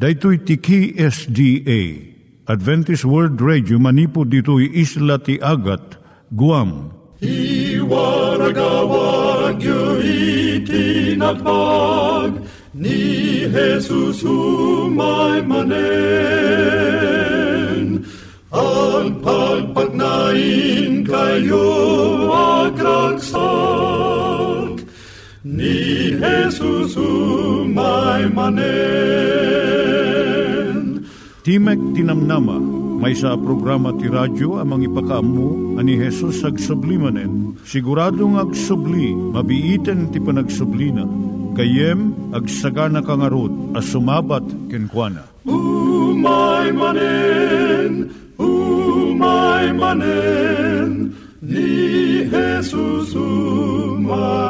Daitui tiki SDA Adventist World Radio manipud ditui isla ti Agat Guam. I waragawag yu itinatpag ni Jesus umay manen ang pagpagnain kayo agkansak ni Jesus umay manen. Timek Tinamnama, may sa programa ti radyo amang ipakaamu ani Hesus ag sublimanen. Siguradong ag subli, mabiiten ti panagsublina. Kayem ag sagana kangarot as sumabat kenkwana. Umay manen, umay manen, ni Jesus umay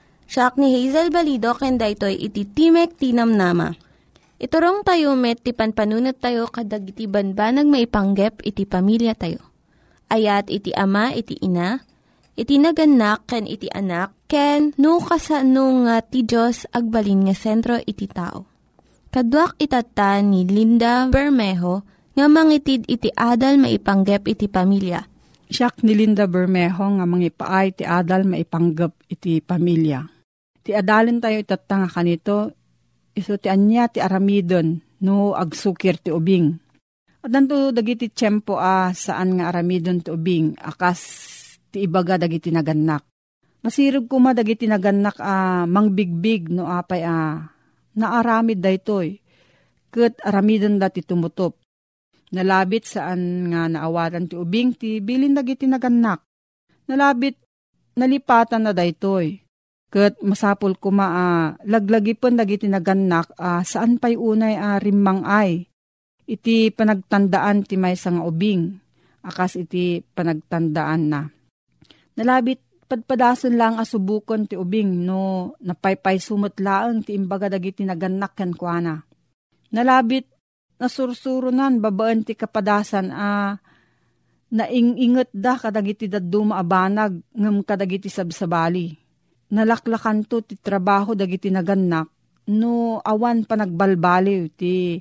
Siya ni Hazel Balido, kenda ito'y iti Timek Tinam Nama. Iturong tayo met, ti panpanunat tayo kadag iti banbanag maipanggep iti pamilya tayo. Ayat iti ama, iti ina, iti naganak, ken iti anak, ken no kasano nga ti Diyos agbalin nga sentro iti tao. Kaduak itata ni Linda Bermejo, nga mangitid iti adal maipanggep iti pamilya. Siya ni Linda Bermejo nga mangipaay ti adal maipanggep iti pamilya. Ti adalin tayo itatanga kanito, iso ti anya ti aramidon no agsukir ti ubing. At nanto dagiti tiyempo a saan nga aramidon ti ubing akas ti ibaga dagiti naganak. Masirog kuma dagiti naganak a mangbigbig no apay a naaramid daytoy. Kat aramidon dati tumutop Nalabit saan nga naawaran ti ubing ti bilin dagiti naganak. Nalabit nalipatan na daytoy. Kat masapul kuma a laglagipon dagiti naganak a saan pay unay a rimmang ay. Iti panagtandaan ti may nga ubing. Akas iti panagtandaan na. Nalabit padpadason lang asubukon ti ubing no napaypay sumutlaang ti imbaga dagiti naganak ken kuana. Nalabit nasursurunan babaan ti kapadasan a nainginget da kadagiti daduma abanag ngem kadagiti sabsabali. Nalaklakan to ti trabaho dagiti naganak no awan panagbalbaliw ti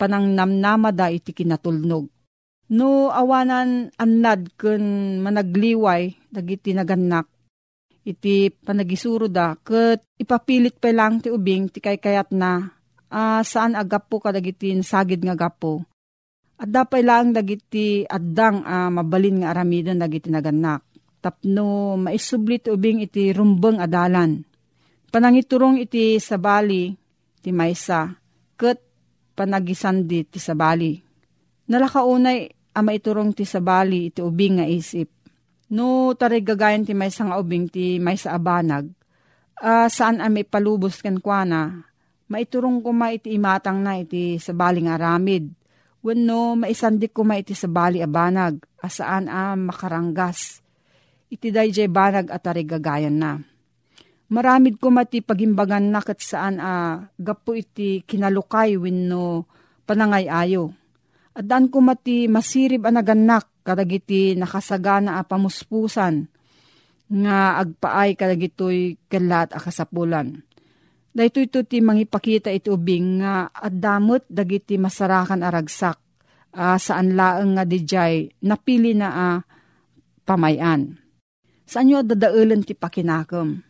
panangnamnamada iti kinatulnog. No awanan annad ken managliway dagiti naganak iti panagisuro da ket ipapilit pa lang ti ubing ti kaykayat na uh, saan agapo kadagiti sagid nga gapo. At dapay lang dagiti addang uh, mabalin nga aramidon dagiti naganak. Tapno maisublit ubing iti rumbeng adalan. Panangiturong iti sabali ti maysa ket panagisandi ti sabali. Nalakaunay ama iturong ti sabali iti ubing nga isip. No tarigagayan ti maysa nga ubing ti maysa abanag. Uh, saan ame palubos ken kuana maiturong ko ma iti imatang na iti sa baling aramid. Wenno maisandik ko ma iti sa bali abanag, asaan a makaranggas. Iti dayjay banag at arigagayan na. Maramid ko mati pagimbagan na kat saan a gapo iti kinalukay wenno panangay ayo. At daan ko mati masirib anaganak kadagiti nakasagana a pamuspusan nga agpaay kadagitoy kalat a kasapulan Dahito ito ti mangipakita iti ubing nga at damot dagiti masarakan aragsak uh, saan laeng nga dijay napili na uh, pamayan. Saan nyo dadaulan ti pakinakam?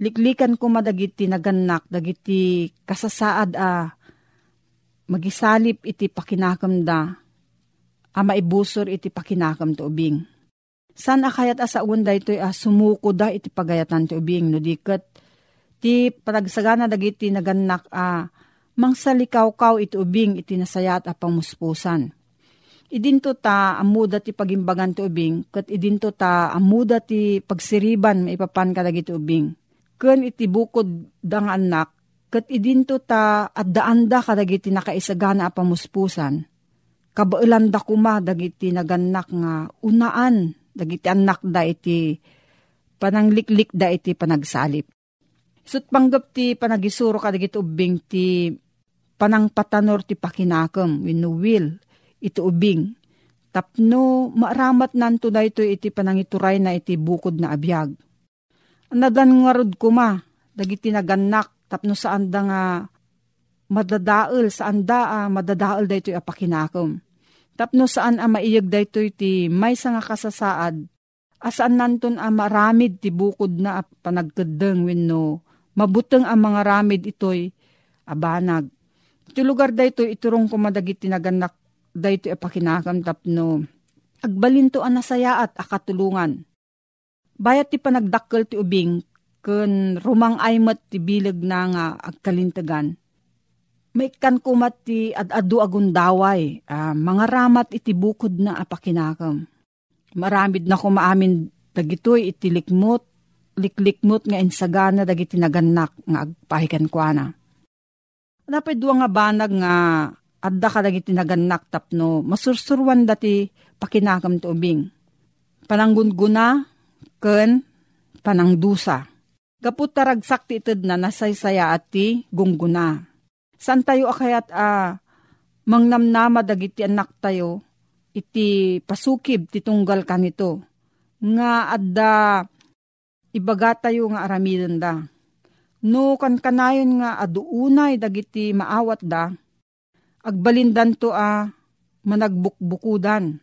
liklikan ko madagiti naganak, dagiti kasasaad a magisalip iti pakinakam da, a maibusor iti pakinakam to ubing. San akayat asa unda ito a sumuko da iti pagayatan ti ubing, no diket ti panagsagana dagiti naganak a mangsalikaw-kaw iti ubing iti nasayat a pamuspusan. Idinto ta amuda ti pagimbagan ti ubing, kat idinto ta amuda ti pagsiriban maipapan ka dagiti ubing ken iti bukod dang anak, kat idinto ta at daanda kadagiti nakaisagana a pamuspusan. Kabailan da kuma dagiti naganak nga unaan, dagiti anak da iti panangliklik da iti panagsalip. Sut panggap ti panagisuro kadagiti ubing ti panangpatanor ti pakinakam, winuwil, iti ubing. Tapno maaramat nanto da ito iti panangituray na iti bukod na abiyag Nadan nga rod kuma, dagiti naganak, tapno saan da nga madadaal, saan da ah, madadaal da ito apakinakom. Tapno saan a maiyag da ito iti may nga kasasaad, asaan nanton a maramid ti bukod na panagkadeng wenno mabuteng ang mga ramid ito'y abanag. Iti lugar da ito iturong kumadagiti naganak da ito apakinakam tapno agbalinto ang nasaya at akatulungan Bayat ti panagdakkel ti ubing, kun rumang aymat ti bilag na nga agkalintagan. May kan kumat ti ad-adu agundaway, uh, mga ramat iti bukod na apakinakam. Maramid na kumaamin dagitoy iti likmot, liklikmot nga insagana dagiti naganak nga agpahikan kwa na. Dapat duwa nga banag nga adda ka dagiti naganak tapno masursurwan dati pakinakam ti ubing. Pananggunguna ken panangdusa. Gaput taragsak ti ited na nasaysaya at ti gungguna. San tayo akayat a ah, mangnamnama dagiti anak tayo iti pasukib ti tunggal kanito. Nga adda ibaga tayo nga aramiden da. No kan kanayon nga aduunay dagiti maawat da, agbalindan to a managbukbukudan.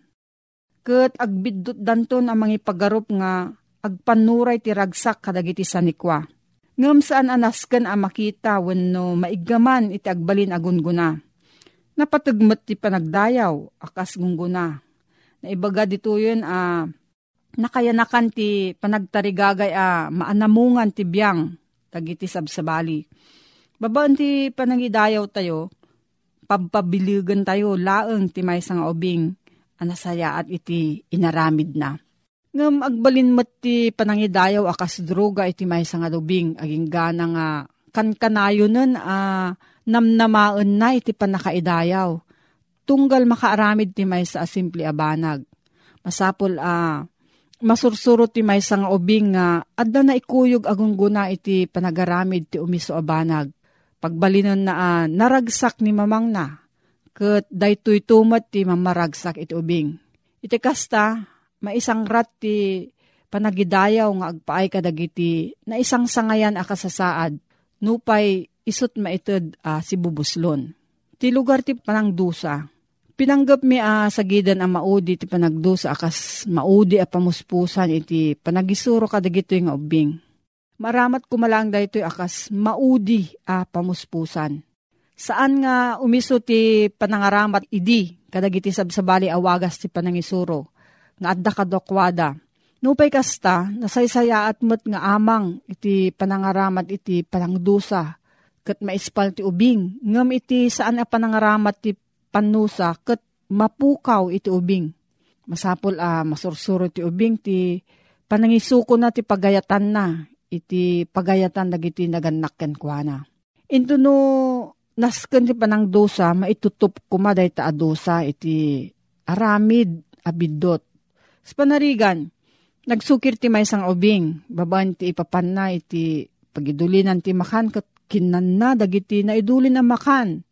Kat agbiddot danton ang mga pagarup nga agpanuray ti ragsak kadagiti sanikwa. Ngam saan anasken a makita wenno maigaman iti agbalin agunguna. Napatagmat ti panagdayaw akas gungguna. Naibaga dito yun a uh, nakayanakan ti panagtarigagay a maanamungan ti biyang tagiti sabsabali. Babaan ti panangidayaw tayo, pabpabiligan tayo laeng ti may nga ubing anasaya at iti inaramid na. Ngam agbalin mat ti panangidayaw akas droga iti may nga dubing aging gana nga kankanayo nun a namnamaen na iti panakaidayaw. Tunggal makaaramid ti may sa simple abanag. Masapol a masursuro ti may nga ubing nga adda na ikuyog agungguna iti panagaramid ti umiso abanag. Pagbalinon na a naragsak ni mamang na. Kat daytoy tumat ti mamaragsak iti ubing. Iti kasta, maisang rat ti panagidayaw nga agpaay kadagiti na isang sangayan akasasaad nupay isot maited uh, si bubuslon. Ti lugar ti panangdusa. Pinanggap mi a uh, sagidan ang maudi ti panagdusa akas maudi a pamuspusan iti panagisuro kadagito nga ubing. Maramat kumalang da ito akas maudi a pamuspusan. Saan nga umiso ti panangaramat idi kadagiti sabsabali awagas ti panangisuro nga adda kadokwada. Nupay kasta, nasaysaya at met nga amang iti panangaramat iti panangdusa, kat maispal ti ubing, ngam iti saan a panangaramat ti panusa, kat mapukaw iti ubing. Masapol a masursuro ti ubing ti panangisuko na ti pagayatan na, iti pagayatan dagiti naganakken kwa na. Ito no, nasken ti panangdusa, maitutup kumaday ta adusa iti aramid abidot sa panarigan, nagsukir ti may sang ubing, baban ti ipapan na iti pagidulinan ti makan kat kinan na dagiti na idulin na makan.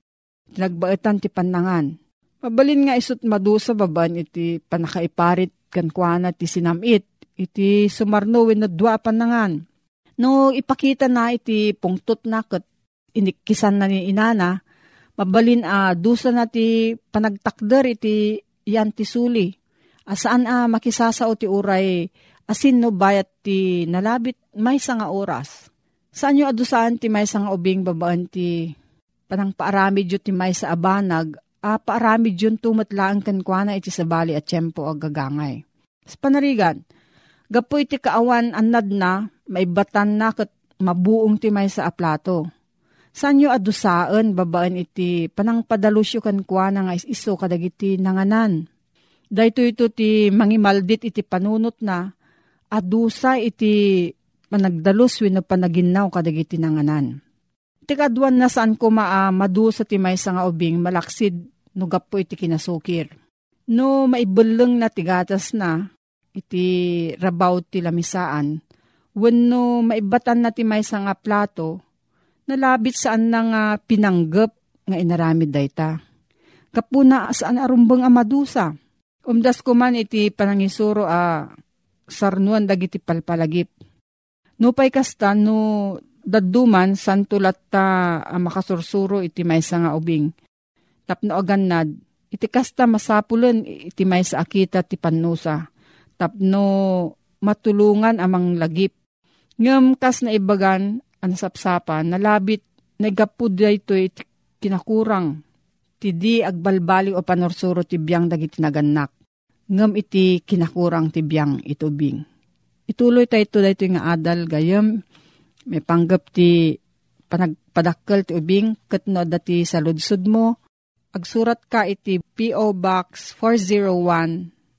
Tinagbaetan ti panangan. Mabalin nga isut madusa baban iti panakaiparit kan kuana ti sinamit, iti sumarno na dua panangan. No ipakita na iti pungtot na kat inikisan na ni inana, mabalin a uh, dusa na ti panagtakder iti yan ti suli Asaan a ah, makisasao ti uray asin no bayat ti nalabit may nga oras. Saan nyo adusaan ti may nga ubing babaan ti panang paaramid ti may sa abanag, a paaramid yun tumatlaan kan kwa na iti sabali at tiyempo ag gagangay. Sa panarigan, gapo iti kaawan anad na, maibatan na kat mabuong ti may sa aplato. Saan nyo adusaan babaan iti panang padalusyo kan kwa na nga iso kadagiti nanganan. Dahito ito ti mangimaldit iti panunot na, adusa iti managdalus wino panaginaw kadagiti nanganan. Tikadwan na saan ko maa madu sa timay sa nga ubing malaksid no gapo iti kinasukir. No maibuleng na tigatas na iti rabaw ti lamisaan. Wenno maibatan na timay sa nga plato, nalabit saan na nga pinanggap nga inaramid dayta. Kapuna saan arumbang amadusa. Umdas ko man iti panangisuro a sarnuan dagiti palpalagip Nupay kasta no daduman santulat ta uh, makasursuro iti maysa nga ubing. Tapno agannad, iti kasta masapulen iti maysa akita ti pannusa. Tapno matulungan amang lagip. Ngem kas na ibagan ang nalabit nagapud iti kinakurang. Ti di agbalbali o panorsuro ti biyang dagiti naganak. Ngem iti kinakurang ti biyang itubing ituloy tayo ito dahito nga adal gayam may panggap ti panagpadakkel ti ubing katno dati sa mo agsurat ka iti P.O. Box 401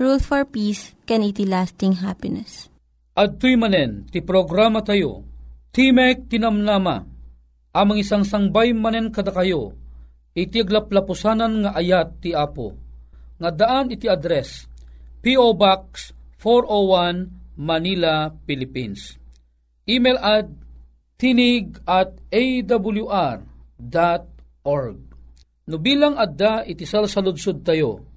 Rule for Peace, can iti lasting happiness. At tuy manen, ti programa tayo, Timek Tinamnama, amang isang sangbay manen kada kayo, iti aglaplapusanan nga ayat ti Apo, nga daan iti address, P.O. Box 401 Manila, Philippines. Email at tinig at awr.org. No bilang adda iti salsaludsud tayo,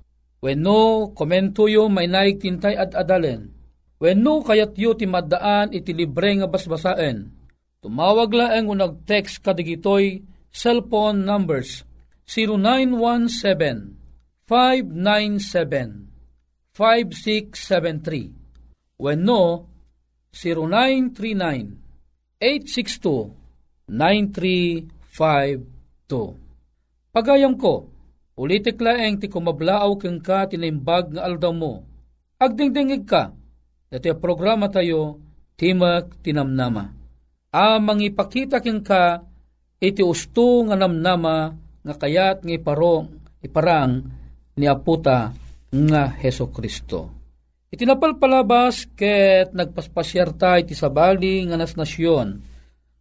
when no komento yo may naig tintay at adalen, when no kayat yo ti maddaan iti libre nga basbasaen, tumawag laeng unag text kadigitoy cellphone numbers 0917 597 5673. When no, 0939-862-9352. Pagayam ko, ulitik laeng ti kumablaaw keng ka tinimbag nga aldaw mo. Agdingdingig ka, dati programa tayo, Timak Tinamnama. Amang ipakita keng ka, iti usto nga namnama, nga kayat nga iparong, iparang, ni Aputa nga Heso Kristo. Itinapalpalabas ket nagpaspasyarta iti sabali nga nas nasyon.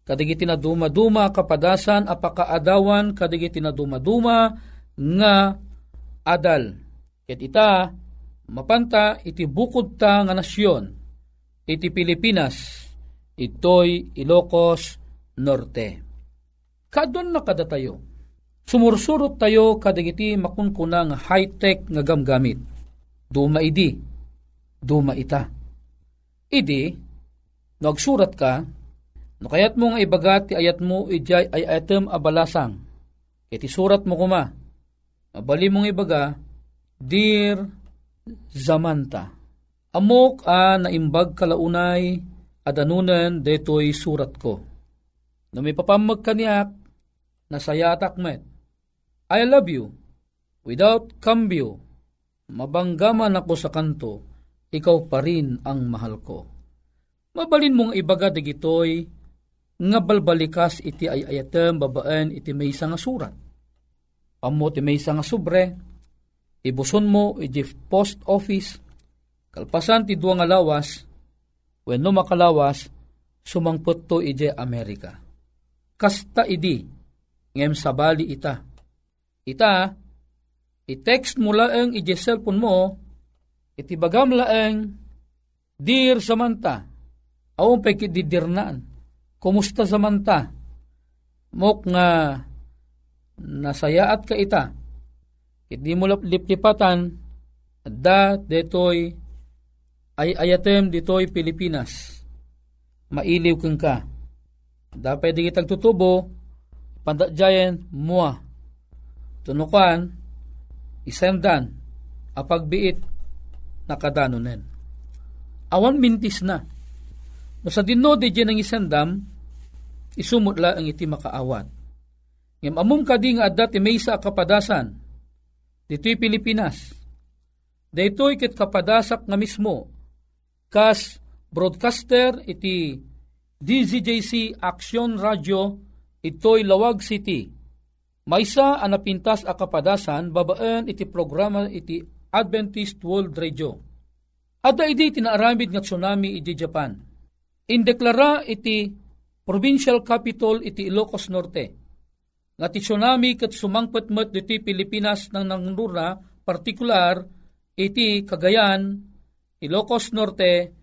Kadigiti na duma-duma kapadasan apakaadawan kadigiti na duma-duma nga adal. Ket ita mapanta iti bukod ta nga nasyon iti Pilipinas itoy Ilocos Norte. Kadon na kada tayo Sumursurot tayo kadagiti makunkunang high-tech nga gamgamit. Duma idi, duma ita. Idi, nagsurat ka, no kayat mo nga ibagat ti ayat mo ijay ay ayatem abalasang. Iti surat mo kuma, mabali mong ibaga, Dear Zamanta, amok a naimbag kalaunay adanunan detoy surat ko. No may papamag kaniak, nasayatak met I love you. Without cambio, mabanggaman ako sa kanto, ikaw pa rin ang mahal ko. Mabalin mong ibaga digitoy, nga balbalikas iti ay ayatem babaan iti may nga surat. Pamo ti may nga sobre, ibuson mo iti post office, kalpasan ti duwa nga lawas, wenno makalawas, sumangpot to iti Amerika. Kasta idi, ngem sabali ita. Ita, i-text mo laeng iti cellphone mo, iti bagam laeng, Dear Samantha, awang pagkididirnaan, kumusta Samantha? Mok nga nasayaat ka ita, hindi mo liplipatan, da detoy ay ayatem ditoy Pilipinas. Mailiw kang ka. Da pwede kitang tutubo, pandadjayan mua. Tunukan, isendan, apagbiit, nakadanunen awan mintis na. No sa dinno di dyan ang isandam, isumutla ang iti makaawat. Ngam amum kadi nga adda ti maysa kapadasan, dito'y Pilipinas. Daytoy ket kapadasak nga mismo, kas broadcaster iti DZJC Action Radio ito'y Lawag City. Maysa anapintas a kapadasan babaan iti programa iti Adventist World Radio Ada iti tinaaramid nga tsunami iti Japan. Indeklara iti provincial capital iti Ilocos Norte. Nga ti tsunami kat sumangpatmat iti Pilipinas ng nangnura, partikular iti Cagayan, Ilocos Norte,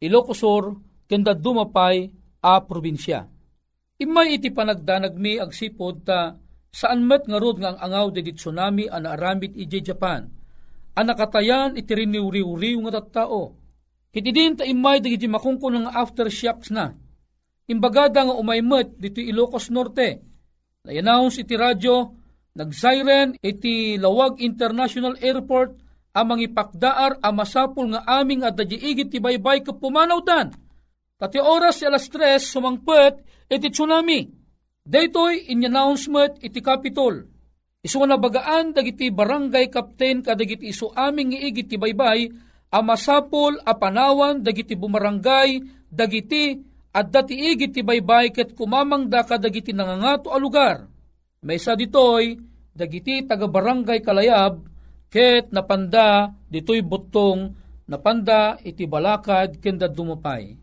Ilocos Sur, kenda dumapay a probinsya. Imay iti panagdanagmi agsipod ta saan met nga rod nga ang angaw di tsunami ana aramid iti Japan anakatayan iti riniw-riw nga tattao. Kiti din ta imay dagiti makungkon nga aftershocks na. Imbagada nga umaymet dito Ilocos Norte. Nayanawns iti radyo, nagsiren iti Lawag International Airport amang ipakdaar a masapul nga aming at igit ti baybay kapumanawtan. Tati oras alas tres sumangpet iti tsunami. Daytoy in announcement iti Capitol Isu na bagaan dagiti barangay captain kadagiti isu aming iigit ti baybay a masapol a panawan dagiti bumarangay dagiti at dati igit ti baybay ket kumamang da kadagiti nangangato a lugar. May sa ditoy dagiti taga barangay kalayab ket napanda ditoy butong napanda iti balakad kenda dumapay.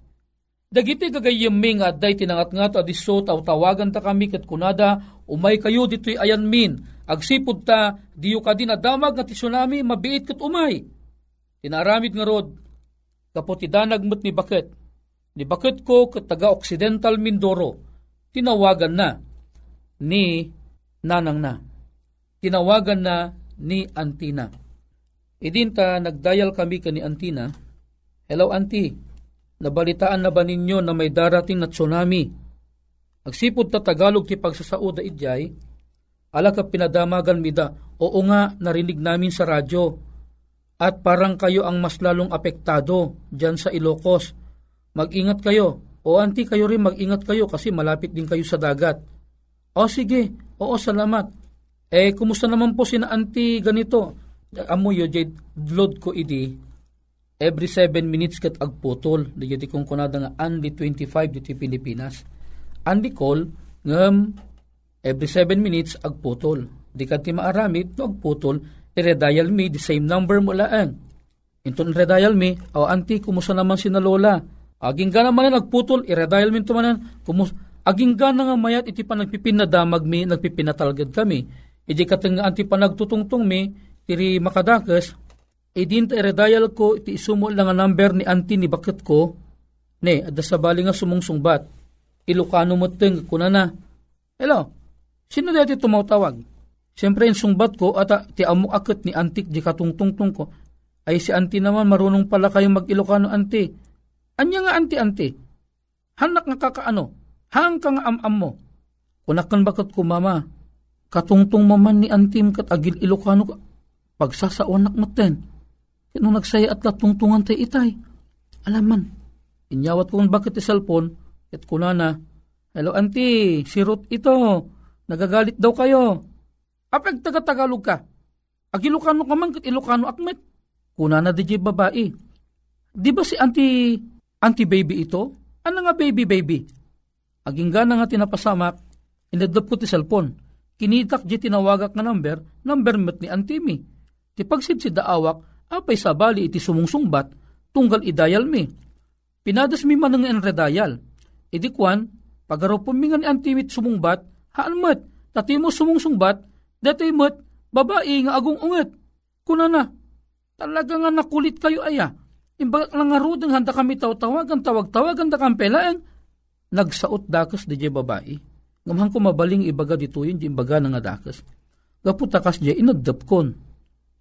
Dagiti gagayeming at day tinangat nga to adiso tawagan ta kami ket kunada umay kayo ditoy ayan min Agsipod ta, diyo ka din adamag nga ti tsunami, mabiit kat umay. Tinaramid nga rod, idanag mo't ni Bakit. Ni Bakit ko kat taga Occidental Mindoro, tinawagan na ni Nanang na. Tinawagan na ni Antina. Idinta nagdayal kami ka ni Antina, Hello Auntie, nabalitaan na ba ninyo na may darating na tsunami? Agsipod ta Tagalog ti pagsasauda idjay, Ala ka pinadamagan mida, oo nga narinig namin sa radyo. At parang kayo ang mas lalong apektado dyan sa Ilocos. Mag-ingat kayo. O anti kayo rin mag-ingat kayo kasi malapit din kayo sa dagat. O sige, oo salamat. Eh, kumusta naman po si na anti ganito? Amo yo, jay load ko idi. Every 7 minutes kat agputol. Di kong kunada nga only 25 dito Pilipinas. Andi call, ngam every 7 minutes agputol. Di ka ti maaramid no agputol, i-redial me, the same number mo laan. Inton redial me, o anti, kumusta naman si na lola? Aging ka naman na nagputol, i-redial me tumanan, kumus aging ka na nga mayat, iti pa nagpipinadamag mi, nagpipinatalgad kami. Iti katang anti pa nagtutungtong mi, tiri makadakas, idin ta i-redial ko, iti isumo lang ang number ni anti ni bakit ko, ne, adda sa bali nga sumungsungbat, ilokano mo ting, kuna na, hello, Sino dati tumatawag? Siyempre yung sungbat ko at ti amo akit ni antik di katungtungtung ko. Ay si anti naman marunong pala kayong mag-Ilocano anti. Anya nga anti-anti? Hanak nga kakaano? Hang ka nga am-am mo? Kunakan bakit ko mama? Katungtong maman ni antim kat agil Ilocano ka. Pagsasawanak natin. Kano nagsaya at latungtungan tay itay. Alaman. Inyawat ko bakit cellphone. At kunana. Hello anti, si Ruth ito Nagagalit daw kayo. Apag taga-Tagalog ka. Ag Ilocano ka man, Ilocano akmet. Kuna na di babae. Di ba si anti, anti baby ito? Ano nga baby baby? Aging gana nga tinapasamak, inadap ko ti cellphone. Kinitak di tinawagak nga number, number met ni Antimi. Ti pagsid si daawak, apay sabali iti sumungsungbat, tunggal idayal mi. Pinadas mi man nga enredayal. Idi kwan, pagaraw pumingan ni Antimi sumungbat, haan met, tatimo sumungsungbat, detoy met, babae nga agong unget. Kuna na, talaga nga nakulit kayo aya. Imbagak lang nga rudeng handa kami taw-tawagan, tawag-tawagan da kampelaan. Nagsaot dakas di babae Ngamhan ko mabaling ibaga dito yun, di imbaga na nga dakas. Gaputakas di inagdap kon.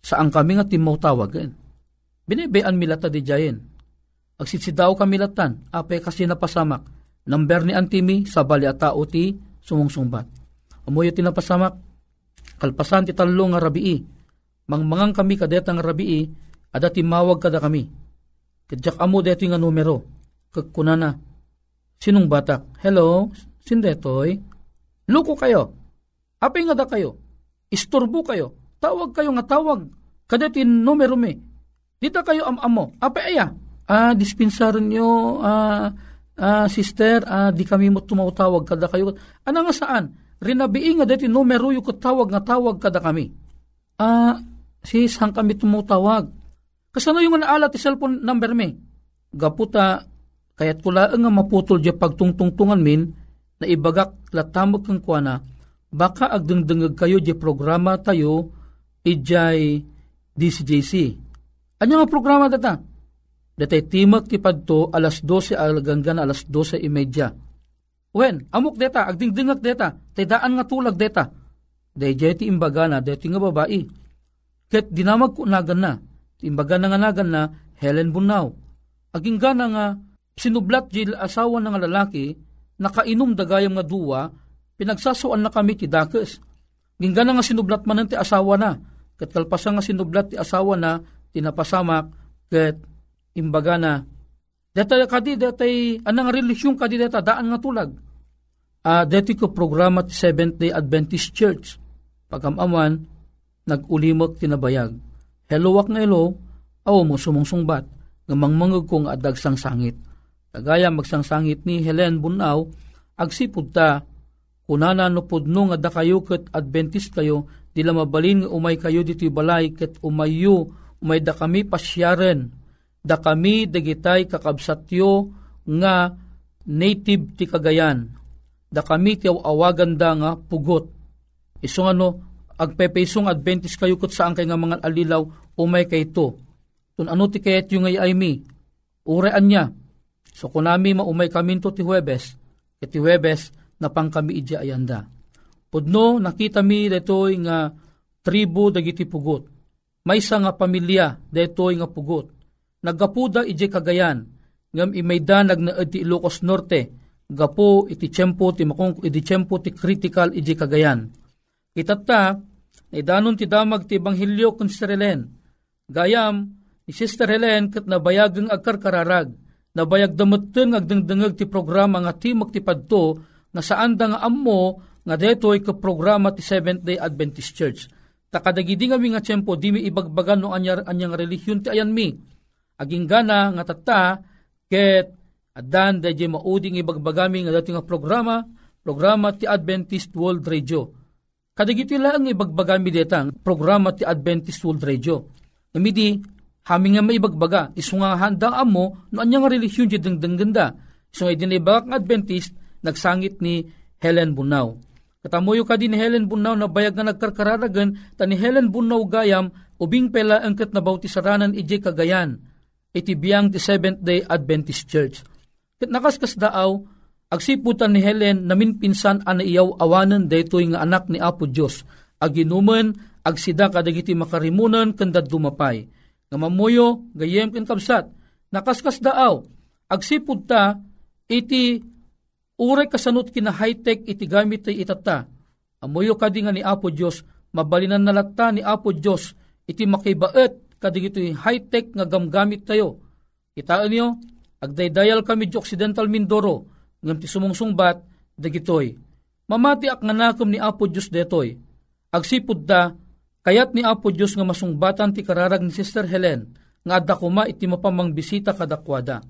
Saan kami nga timaw tawagan. Binibayan milata di jayen. Agsisidaw kami latan, apay kasi napasamak. Number ni Antimi, sa bali at tao ti sumungsungbat. Amoyo ti napasamak, kalpasan ti talong nga rabii. Mangmangang kami kadetang rabii, ada timawag kada kami. Kadyak amo deto nga numero. Kagkunana, sinong batak? Hello, sindetoy? Luko kayo. Apay nga da kayo. Isturbo kayo. Tawag kayo nga tawag. Kadatin numero me. Dita kayo am-amo. Apay aya. Ah, dispensaran nyo, ah, ah, sister, ah, di kami mo tumatawag kada kayo. Ano nga saan? Rinabii nga dati numero yung katawag nga tawag kada kami. Ah, sis, hang kami tumutawag. Kasano yung naala ti cellphone number me? Gaputa, kayat kula nga maputol di pagtungtungtungan min, na ibagak latamog kang kuana, baka agdengdengag kayo di programa tayo ijay DCJC. Ano nga programa data? Datay timag ti padto alas 12 alaganggan alas 12 imedya. Wen, amok deta, agdingdingak deta, tay daan nga tulag deta. Dayjay ti imbaga na, deti nga babae. Ket dinamag ko nagan na, imbaga nga nagan na, Helen Bunaw. Aging gana nga, sinublat jil asawa ng lalaki, nakainom dagayam nga duwa, pinagsasuan na kami ti dakes. Ginggana nga sinublat man ti asawa na, kat kalpasa nga sinublat ti asawa na, tinapasamak, kat imbaga na, Deta kadi detay anang relisyon kadi deta daan nga tulag. Uh, deti ko programa ti Seventh Day Adventist Church. Pagamaman, nagulimok tinabayag. Hello wak nga hello, aw mo sumungsungbat, ngamangmangag kong adag sang sangit. Kagaya magsangsangit ni Helen Bunaw, agsipud ta, kunana no pudno nga da kayo ket Adventist kayo, dila mabalin nga umay kayo dito balay ket umayo, umay da kami pasyaren, da kami dagitay kakabsatyo nga native ti Cagayan, da kami ti awagan da nga pugot. Isong ano, agpepesong Adventist kayo ket saan kay nga mga alilaw, umay kay to. Tun ano ti kayat yung ay mi, urean niya, So kunami maumay kaminto ti Huwebes, iti Huwebes na pang kami idya ayanda. Pudno nakita mi detoy nga tribo dagiti pugot. Maysa nga pamilya detoy nga pugot. Naggapuda ije kagayan, ngam imaydanag na iti Ilocos Norte, gapo iti tiyempo ti makong iti tiyempo ti critical ije kagayan. Itata, naidanon ti damag ti Banghilyo kun Sister Helen. Gayam, ni Sister Helen kat nabayagang agkarkararag, nabayag damutten agdengdengeg ti programa nga ti padto nga saan da nga ammo nga detoy ka programa ti Seventh Day Adventist Church. Takadagidi nga nga tiyempo di mi ibagbagan no anyar anyang relihiyon ti ayan mi. Aging gana nga tata ket adan da di mauding ibagbagami nga dati nga programa programa ti Adventist World Radio. Kadagiti lang ibagbagami deta programa ti Adventist World Radio. Namidi Hami nga maibagbaga, iso nga handa amo, no anya nga relisyon di dengdeng ganda. Iso nga dinibagak nga Adventist, nagsangit ni Helen Bunaw. Katamuyo ka din ni Helen Bunaw na bayag nga nagkarkararagan, ta ni Helen Bunaw gayam, ubing pela angkat na bautisaranan ije kagayan, iti biyang ti Seventh Day Adventist Church. Kat nakaskas daaw, agsiputan ni Helen namin pinsan ana iyaw awanan daytoy nga anak ni Apo Dios aginumen agsida kadagiti makarimunan kandad dumapay nga mamuyo gayem ken kabsat. Nakaskas daaw. Agsipud ta iti uray kasanot kina high-tech iti gamit tay itata. Amuyo kadi nga ni Apo Dios mabalinan nalatta ni Apo Dios iti makibaet kadi iti high-tech nga gamgamit tayo. Kitaan niyo agdaydayal kami di Occidental Mindoro ngam ti sumungsungbat dagitoy mamati ak nga nakom ni Apo Dios detoy agsipud ta Kayat ni Apo Diyos nga masungbatan ti kararag ni Sister Helen, nga adda kuma iti mapamang bisita kadakwada.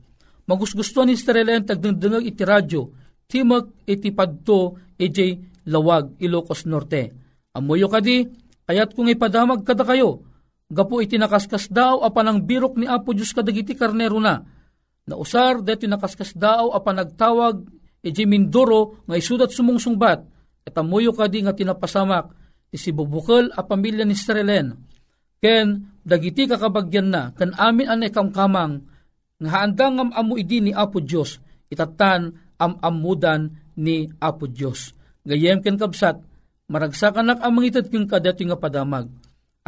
Magusgusto ni Sister Helen tagdengdengag iti radyo, timag iti padto iti lawag Ilocos Norte. Amuyo kadi, kayat kung ipadamag kada kayo, gapo iti nakaskas daw apan ang birok ni Apo Diyos kadagiti karnero na. Nausar deti nakaskas daw apan nagtawag iti Mindoro nga isudat sumungsungbat. At amuyo kadi nga tinapasamak ti si Bubukal a pamilya ni Strelen. Ken dagiti kakabagyan na kan amin an kamkamang nga haandang am amu idi ni Apo Diyos itatan am amudan ni Apo Diyos. Gayem ken kabsat maragsakan ang mangitad ken kadati nga padamag.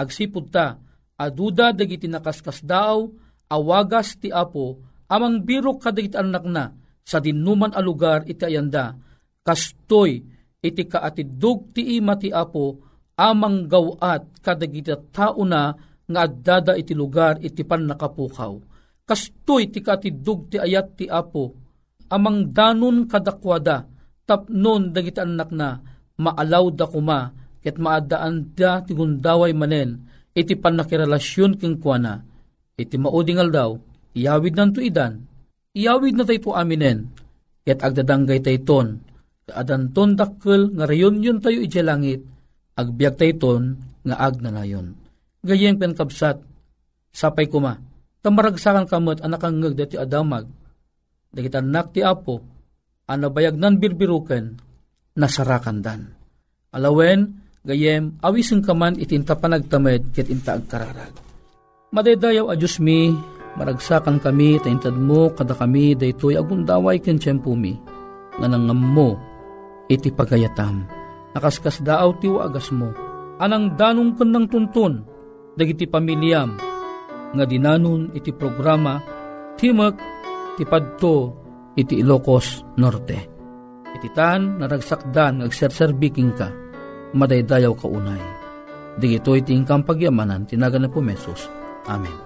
Agsipud ta aduda dagiti nakaskas daw, awagas ti apo, amang biro kadagiti anak na, sa dinuman a lugar iti ayanda, kastoy iti kaatidug ti ima ti apo, amang gawat kadagiti tao na nga addada iti lugar iti pan nakapukaw. Kastoy ti kaatidug ti ayat ti apo, amang danon kadakwada, tapnon dagiti anak na, maalaw da kuma, ket maadaan da ti gundaway manen, iti panakirelasyon keng kuana, iti maudingal daw, iyawid nanto idan, iyawid na tayo aminen, ket agdadanggay tayo ton, adanton dakkel nga rayon yun tayo iti langit, agbiag tayo ton nga ag na nayon. Gayeng penkabsat, sapay kuma, tamaragsakan kamot anak ang ngag dati adamag, dagit anak ti apo, anabayag nan birbiruken, nasarakan dan. Alawen, Gayem, awisin ka man itinta panagtamed ket inta agkararag. Madaydayaw a Diyos mi, maragsakan kami, taintad mo, kada kami, daytoy agundaway ken tiyempo mi, nga nangam mo, iti pagayatam. Nakaskas daaw ti agas mo, anang danong ken ng tuntun, dagiti pamilyam, nga dinanon iti programa, timak, ti padto, iti Ilocos Norte. Iti tan, naragsakdan, agserserbiking ka, madaydayaw kaunay. Digito iti ingkang pagyamanan, tinaga na po mesos. Amen.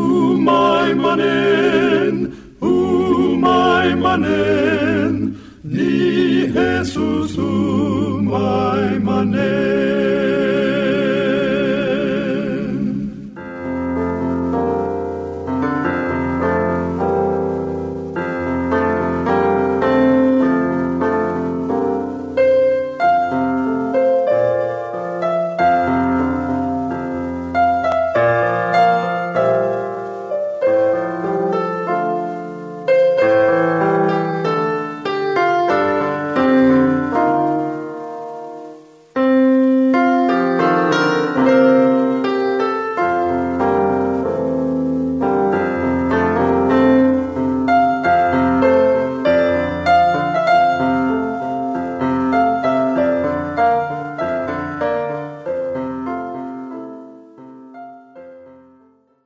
Umay manen, umay manen, ni Jesus manen.